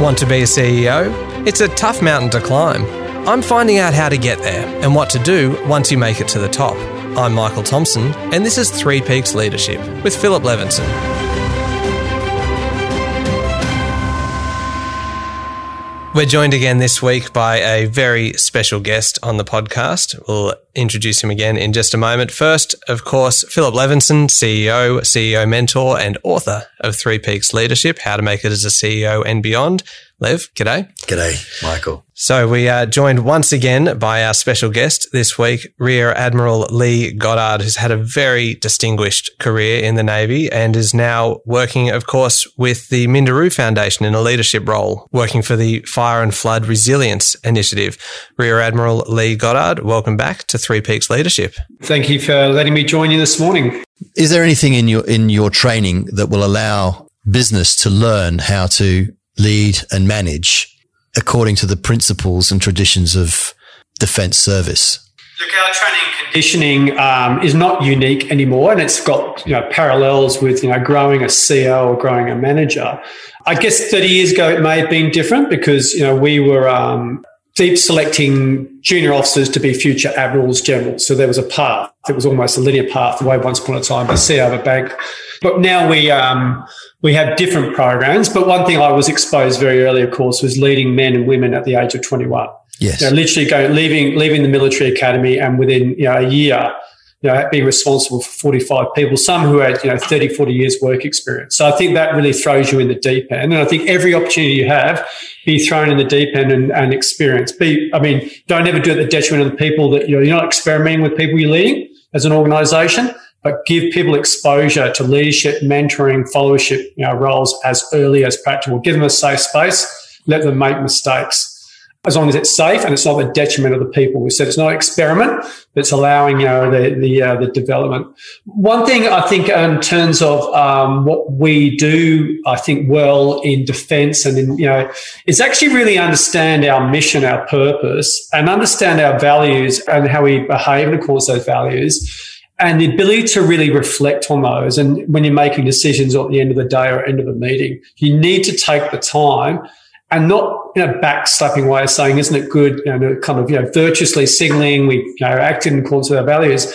Want to be a CEO? It's a tough mountain to climb. I'm finding out how to get there and what to do once you make it to the top. I'm Michael Thompson, and this is Three Peaks Leadership with Philip Levinson. We're joined again this week by a very special guest on the podcast. We'll introduce him again in just a moment. First, of course, Philip Levinson, CEO, CEO mentor, and author of Three Peaks Leadership How to Make It as a CEO and Beyond. Lev, g'day. G'day, Michael. So we are joined once again by our special guest this week, Rear Admiral Lee Goddard, who's had a very distinguished career in the Navy and is now working, of course, with the Minderoo Foundation in a leadership role, working for the Fire and Flood Resilience Initiative. Rear Admiral Lee Goddard, welcome back to Three Peaks Leadership. Thank you for letting me join you this morning. Is there anything in your in your training that will allow business to learn how to lead and manage according to the principles and traditions of defense service? Look, our training and conditioning um, is not unique anymore, and it's got you know parallels with you know growing a CEO or growing a manager. I guess 30 years ago it may have been different because you know we were um, deep selecting junior officers to be future admirals, generals. So there was a path. It was almost a linear path the way once upon a time a CEO of a bank. But now we um, we have different programs. But one thing I was exposed very early, of course, was leading men and women at the age of 21. Yes. You know, literally going, leaving, leaving the military academy and within, you know, a year, you know, being responsible for 45 people, some who had, you know, 30, 40 years work experience. So I think that really throws you in the deep end. And I think every opportunity you have, be thrown in the deep end and, and experience. Be, I mean, don't ever do it at the detriment of the people that, you know, you're not experimenting with people you're leading as an organization but give people exposure to leadership, mentoring, followership you know, roles as early as practical. Give them a safe space. Let them make mistakes. As long as it's safe and it's not the detriment of the people. We said it's not an experiment It's allowing you know the the, uh, the development. One thing I think in terms of um, what we do, I think well in defence and in you know is actually really understand our mission, our purpose, and understand our values and how we behave in accordance with those values and the ability to really reflect on those. And when you're making decisions at the end of the day or end of a meeting, you need to take the time and not in a backslapping way of saying, isn't it good? You know, kind of, you know, virtuously signaling we, you know, act in accordance with our values.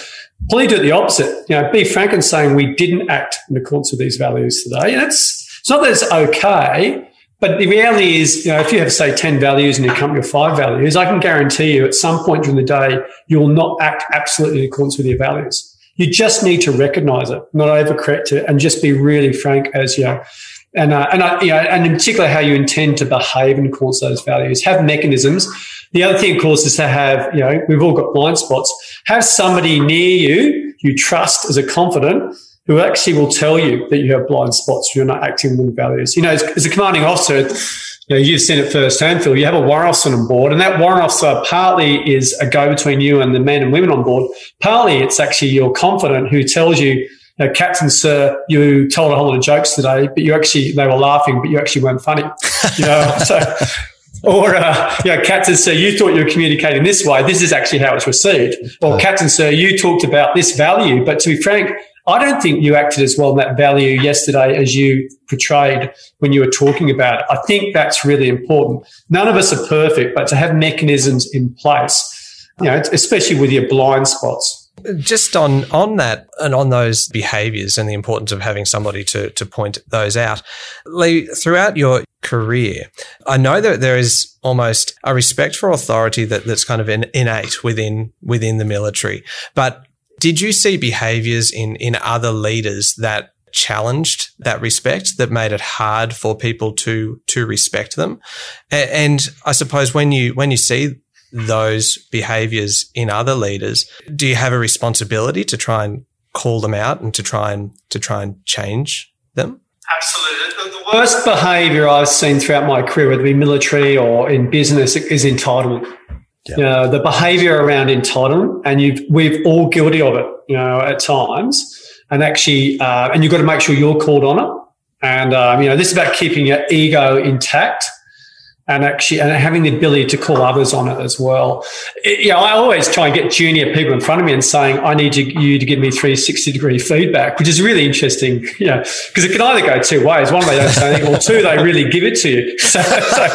Please do the opposite. You know, be frank and saying we didn't act in accordance with these values today. And it's, it's not that it's okay, but the reality is, you know, if you have, say, 10 values in your company or five values, I can guarantee you at some point during the day, you will not act absolutely in accordance with your values. You just need to recognize it, not overcorrect it, and just be really frank as you know. And, uh, and, uh, you know, and in particular, how you intend to behave in accordance those values. Have mechanisms. The other thing, of course, is to have, you know, we've all got blind spots. Have somebody near you you trust as a confidant who actually will tell you that you have blind spots, you're not acting with values. You know, as, as a commanding officer, you know, you've seen it firsthand, Phil. You have a officer on board, and that warrant officer partly is a go between you and the men and women on board. Partly, it's actually your confidant who tells you, you know, Captain Sir, you told a whole lot of jokes today, but you actually they were laughing, but you actually weren't funny. You know, so or uh, you know, Captain Sir, you thought you were communicating this way. This is actually how it's received. Or Captain Sir, you talked about this value, but to be frank, I don't think you acted as well in that value yesterday as you portrayed when you were talking about it. I think that's really important. None of us are perfect, but to have mechanisms in place, you know, especially with your blind spots. Just on on that and on those behaviours and the importance of having somebody to to point those out, Lee. Throughout your career, I know that there is almost a respect for authority that, that's kind of innate within within the military. But did you see behaviors in, in other leaders that challenged that respect that made it hard for people to to respect them? And i suppose when you when you see those behaviors in other leaders do you have a responsibility to try and call them out and to try and to try and change them? Absolutely. The worst behavior i've seen throughout my career whether it be military or in business is entitlement yeah. You know, the behavior around entitlement, and you've, we've all guilty of it, you know, at times. And actually, uh, and you've got to make sure you're called on it. And, um, you know, this is about keeping your ego intact. And actually and having the ability to call others on it as well. It, you know, I always try and get junior people in front of me and saying, I need you, you to give me 360 degree feedback, which is really interesting, you know, because it can either go two ways. One, they don't say anything, or two, they really give it to you. So, so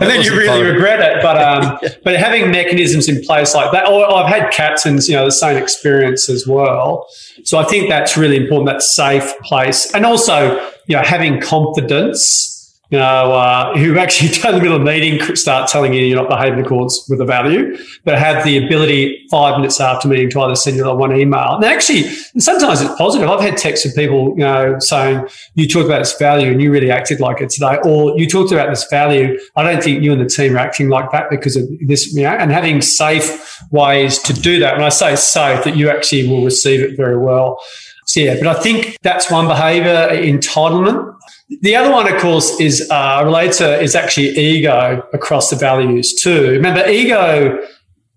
and then you really regret it. But, um, but having mechanisms in place like that, or I've had captains, you know, the same experience as well. So I think that's really important, that safe place. And also, you know, having confidence you know, uh, who actually in the middle of a meeting start telling you you're not behaving in accordance with the value, but have the ability five minutes after meeting to either send you that one email. And actually, sometimes it's positive. I've had texts of people, you know, saying you talked about this value and you really acted like it today, or you talked about this value. I don't think you and the team are acting like that because of this, you know, and having safe ways to do that. When I say safe, that you actually will receive it very well. So yeah, but I think that's one behavior, entitlement. The other one, of course, is uh, related to is actually ego across the values too. Remember, ego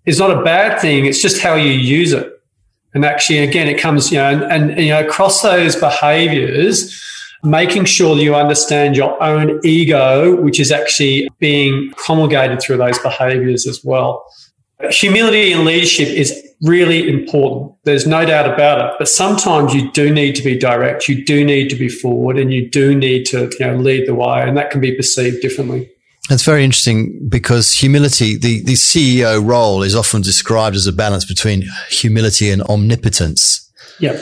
is not a bad thing; it's just how you use it. And actually, again, it comes, you know, and, and you know, across those behaviors, making sure that you understand your own ego, which is actually being promulgated through those behaviors as well. Humility in leadership is really important. There's no doubt about it. But sometimes you do need to be direct. You do need to be forward and you do need to you know, lead the way. And that can be perceived differently. It's very interesting because humility, the, the CEO role is often described as a balance between humility and omnipotence. Yeah.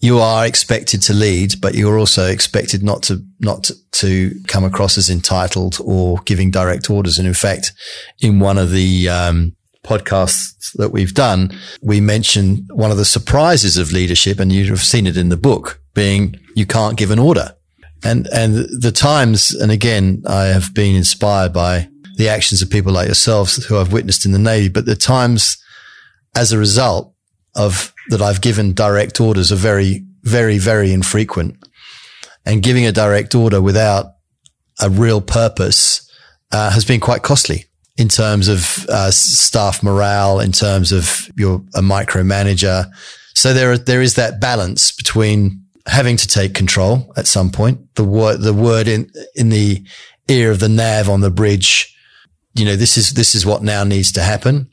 You are expected to lead, but you're also expected not to, not to, to come across as entitled or giving direct orders. And in fact, in one of the, um, podcasts that we've done, we mention one of the surprises of leadership, and you've seen it in the book, being you can't give an order. And, and the times, and again, I have been inspired by the actions of people like yourselves who I've witnessed in the Navy, but the times as a result of that I've given direct orders are very, very, very infrequent. And giving a direct order without a real purpose uh, has been quite costly in terms of uh, staff morale, in terms of you're a micromanager. So there, there is that balance between having to take control at some point. The word, the word in, in the ear of the nav on the bridge, you know, this is, this is what now needs to happen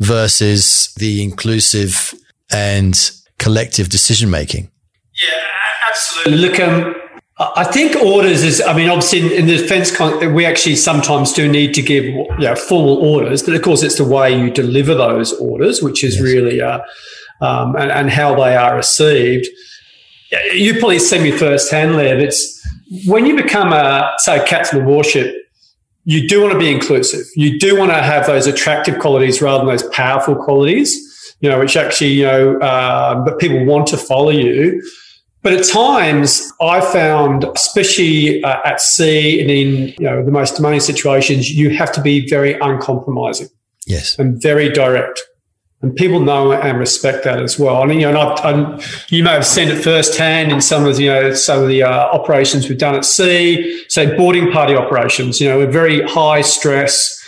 versus the inclusive and collective decision making. Yeah, absolutely. Look, um, I think orders is, I mean, obviously in, the defense, con- we actually sometimes do need to give you know, formal orders, but of course it's the way you deliver those orders, which is yes. really, uh, um, and, and, how they are received. You probably see me firsthand, Lev. It's when you become a, say, captain of a warship, you do want to be inclusive. You do want to have those attractive qualities rather than those powerful qualities, you know, which actually, you know, uh, but people want to follow you. But at times, I found, especially uh, at sea and in you know the most demanding situations, you have to be very uncompromising. Yes, and very direct. And people know and respect that as well. I mean, you know, I've, I'm, you may have seen it firsthand in some of the, you know, some of the uh, operations we've done at sea. Say boarding party operations. You know, with very high stress.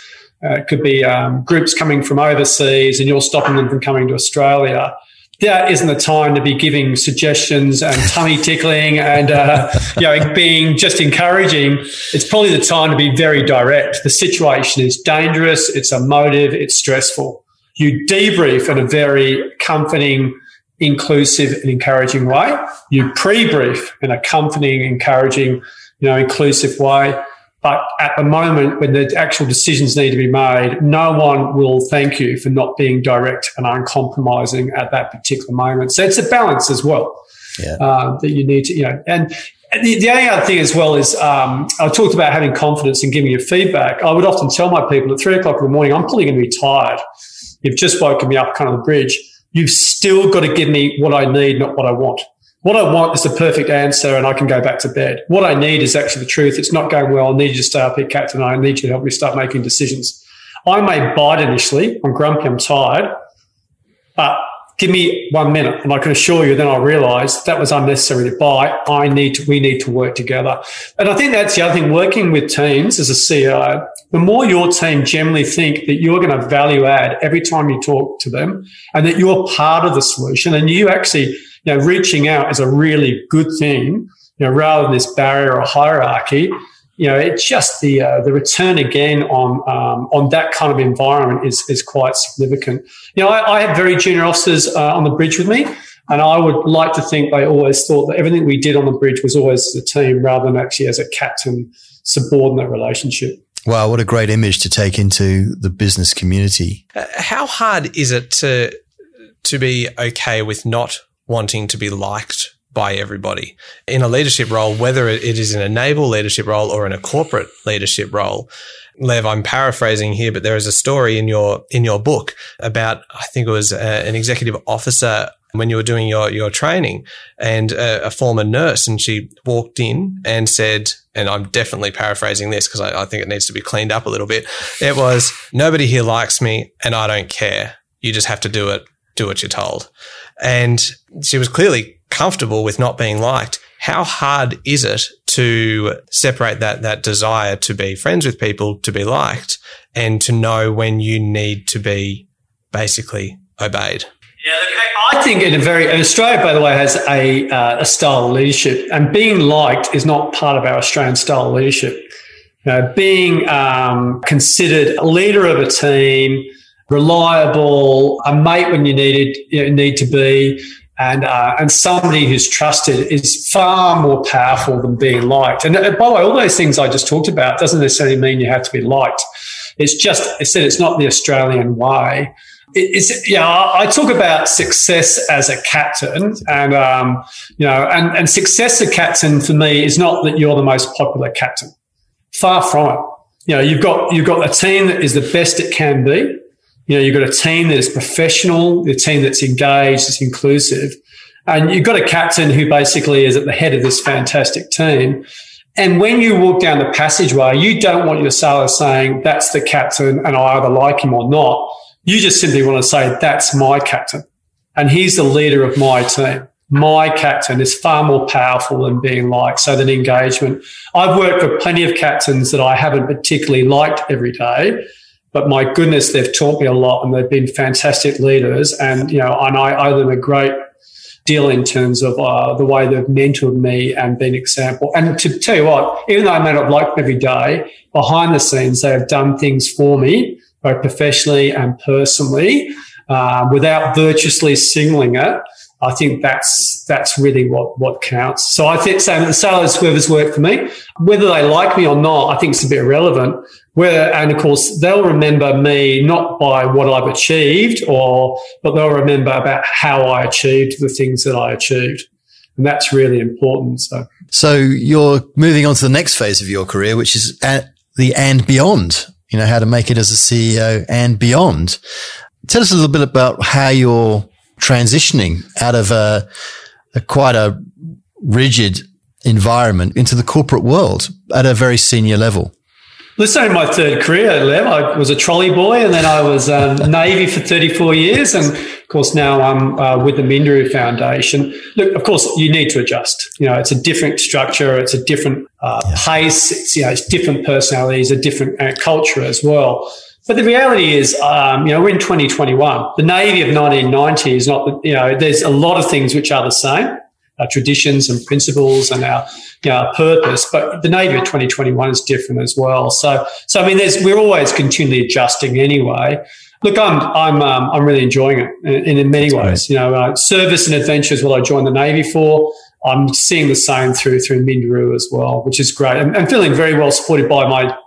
Uh, it could be um, groups coming from overseas, and you're stopping them from coming to Australia that isn't the time to be giving suggestions and tummy tickling and uh, you know being just encouraging. It's probably the time to be very direct. The situation is dangerous. It's emotive. It's stressful. You debrief in a very comforting, inclusive, and encouraging way. You pre-brief in a comforting, encouraging, you know, inclusive way. But at the moment, when the actual decisions need to be made, no one will thank you for not being direct and uncompromising at that particular moment. So it's a balance as well yeah. uh, that you need to, you know, and the, the only other thing as well is um, I talked about having confidence and giving you feedback. I would often tell my people at three o'clock in the morning, I'm probably going to be tired. You've just woken me up kind of the bridge. You've still got to give me what I need, not what I want. What I want is the perfect answer and I can go back to bed. What I need is actually the truth. It's not going well. I need you to stay up here, Captain. I need you to help me start making decisions. I may bite initially. I'm grumpy. I'm tired. But give me one minute and I can assure you then I'll realize that was unnecessary to buy. I need to, we need to work together. And I think that's the other thing, working with teams as a CEO, the more your team generally think that you're going to value add every time you talk to them and that you're part of the solution and you actually you know, reaching out is a really good thing, you know, rather than this barrier or hierarchy. you know, it's just the uh, the return again on um, on that kind of environment is is quite significant. You know, I, I had very junior officers uh, on the bridge with me, and I would like to think they always thought that everything we did on the bridge was always as a team rather than actually as a captain subordinate relationship. Wow, what a great image to take into the business community. Uh, how hard is it to to be okay with not wanting to be liked by everybody in a leadership role, whether it is in a naval leadership role or in a corporate leadership role. Lev, I'm paraphrasing here, but there is a story in your in your book about I think it was uh, an executive officer when you were doing your your training, and a, former nurse, and she walked in and said, and I'm definitely paraphrasing this because I, I think it needs to be cleaned up a little bit. It was nobody here likes me, and I don't care. You just have to do it. Do what you're told. And she was clearly comfortable with not being liked, how hard is it to separate that, that desire to be friends with people, to be liked, and to know when you need to be basically obeyed? Yeah, I think in a very Australia, by the way, has a, uh, a style of leadership, and being liked is not part of our Australian style of leadership. Uh, being um, considered a leader of a team, reliable, a mate when you needed you need to be, and uh, and somebody who's trusted is far more powerful than being liked. And, and by the way, all those things I just talked about doesn't necessarily mean you have to be liked. It's just I said it's not the Australian way. It's yeah. I talk about success as a captain, and um, you know, and and success as a captain for me is not that you're the most popular captain. Far from it. You know, you've got you've got a team that is the best it can be you know, you've got a team that is professional, a team that's engaged, it's inclusive. And you've got a captain who basically is at the head of this fantastic team. And when you walk down the passageway, you don't want your sailor saying, that's the captain and I either like him or not. You just simply want to say, that's my captain. And he's the leader of my team. My captain is far more powerful than being liked. So that engagement. I've worked with plenty of captains that I haven't particularly liked every day but my goodness, they've taught me a lot and they've been fantastic leaders. And, you know, and I owe them a great deal in terms of uh, the way they've mentored me and been example. And to tell you what, even though I may not like them every day, behind the scenes, they have done things for me, both professionally and personally, uh, without virtuously signaling it. I think that's that's really what what counts. So I think so the sailors, whoever's worked for me, whether they like me or not, I think it's a bit irrelevant. Where and of course they'll remember me not by what I've achieved, or but they'll remember about how I achieved the things that I achieved, and that's really important. So, so you're moving on to the next phase of your career, which is at the and beyond. You know how to make it as a CEO and beyond. Tell us a little bit about how you're transitioning out of a, a quite a rigid environment into the corporate world at a very senior level. This is my third career, Lev. I was a trolley boy and then I was um, Navy for 34 years. And of course, now I'm uh, with the Minderoo Foundation. Look, of course, you need to adjust. You know, it's a different structure. It's a different uh, yeah. pace. It's, you know, it's different personalities, a different uh, culture as well. But the reality is, um, you know, we're in 2021. The Navy of 1990 is not, you know, there's a lot of things which are the same, our traditions and principles and our, you know, our purpose. But the Navy of 2021 is different as well. So, so I mean, there's, we're always continually adjusting anyway. Look, I'm, I'm, um, I'm really enjoying it in, in many ways. You know, uh, service and adventure is what I joined the Navy for. I'm seeing the same through through Minderoo as well, which is great. I'm, I'm feeling very well supported by my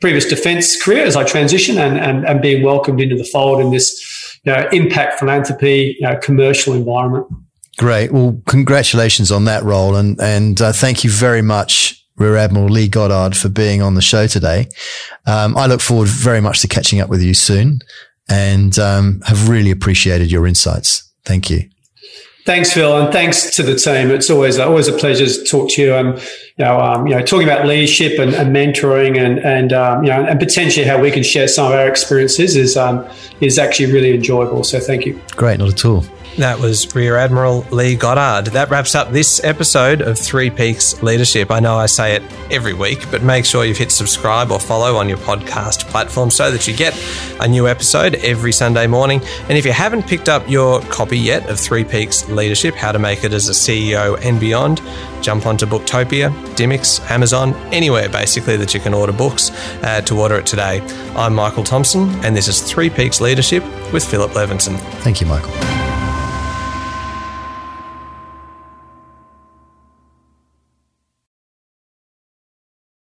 previous defence career as I transition and, and, and being welcomed into the fold in this you know, impact philanthropy you know, commercial environment. Great. Well, congratulations on that role. And, and uh, thank you very much, Rear Admiral Lee Goddard, for being on the show today. Um, I look forward very much to catching up with you soon and um, have really appreciated your insights. Thank you. Thanks, Phil, and thanks to the team. It's always always a pleasure to talk to you. And you know, um, you know, talking about leadership and, and mentoring, and and um, you know, and potentially how we can share some of our experiences is um, is actually really enjoyable. So, thank you. Great, not at all. That was Rear Admiral Lee Goddard. That wraps up this episode of Three Peaks Leadership. I know I say it every week, but make sure you've hit subscribe or follow on your podcast platform so that you get a new episode every Sunday morning. And if you haven't picked up your copy yet of Three Peaks Leadership, How to Make It as a CEO and Beyond, jump onto Booktopia, Dymocks, Amazon, anywhere basically that you can order books uh, to order it today. I'm Michael Thompson, and this is Three Peaks Leadership with Philip Levinson. Thank you, Michael.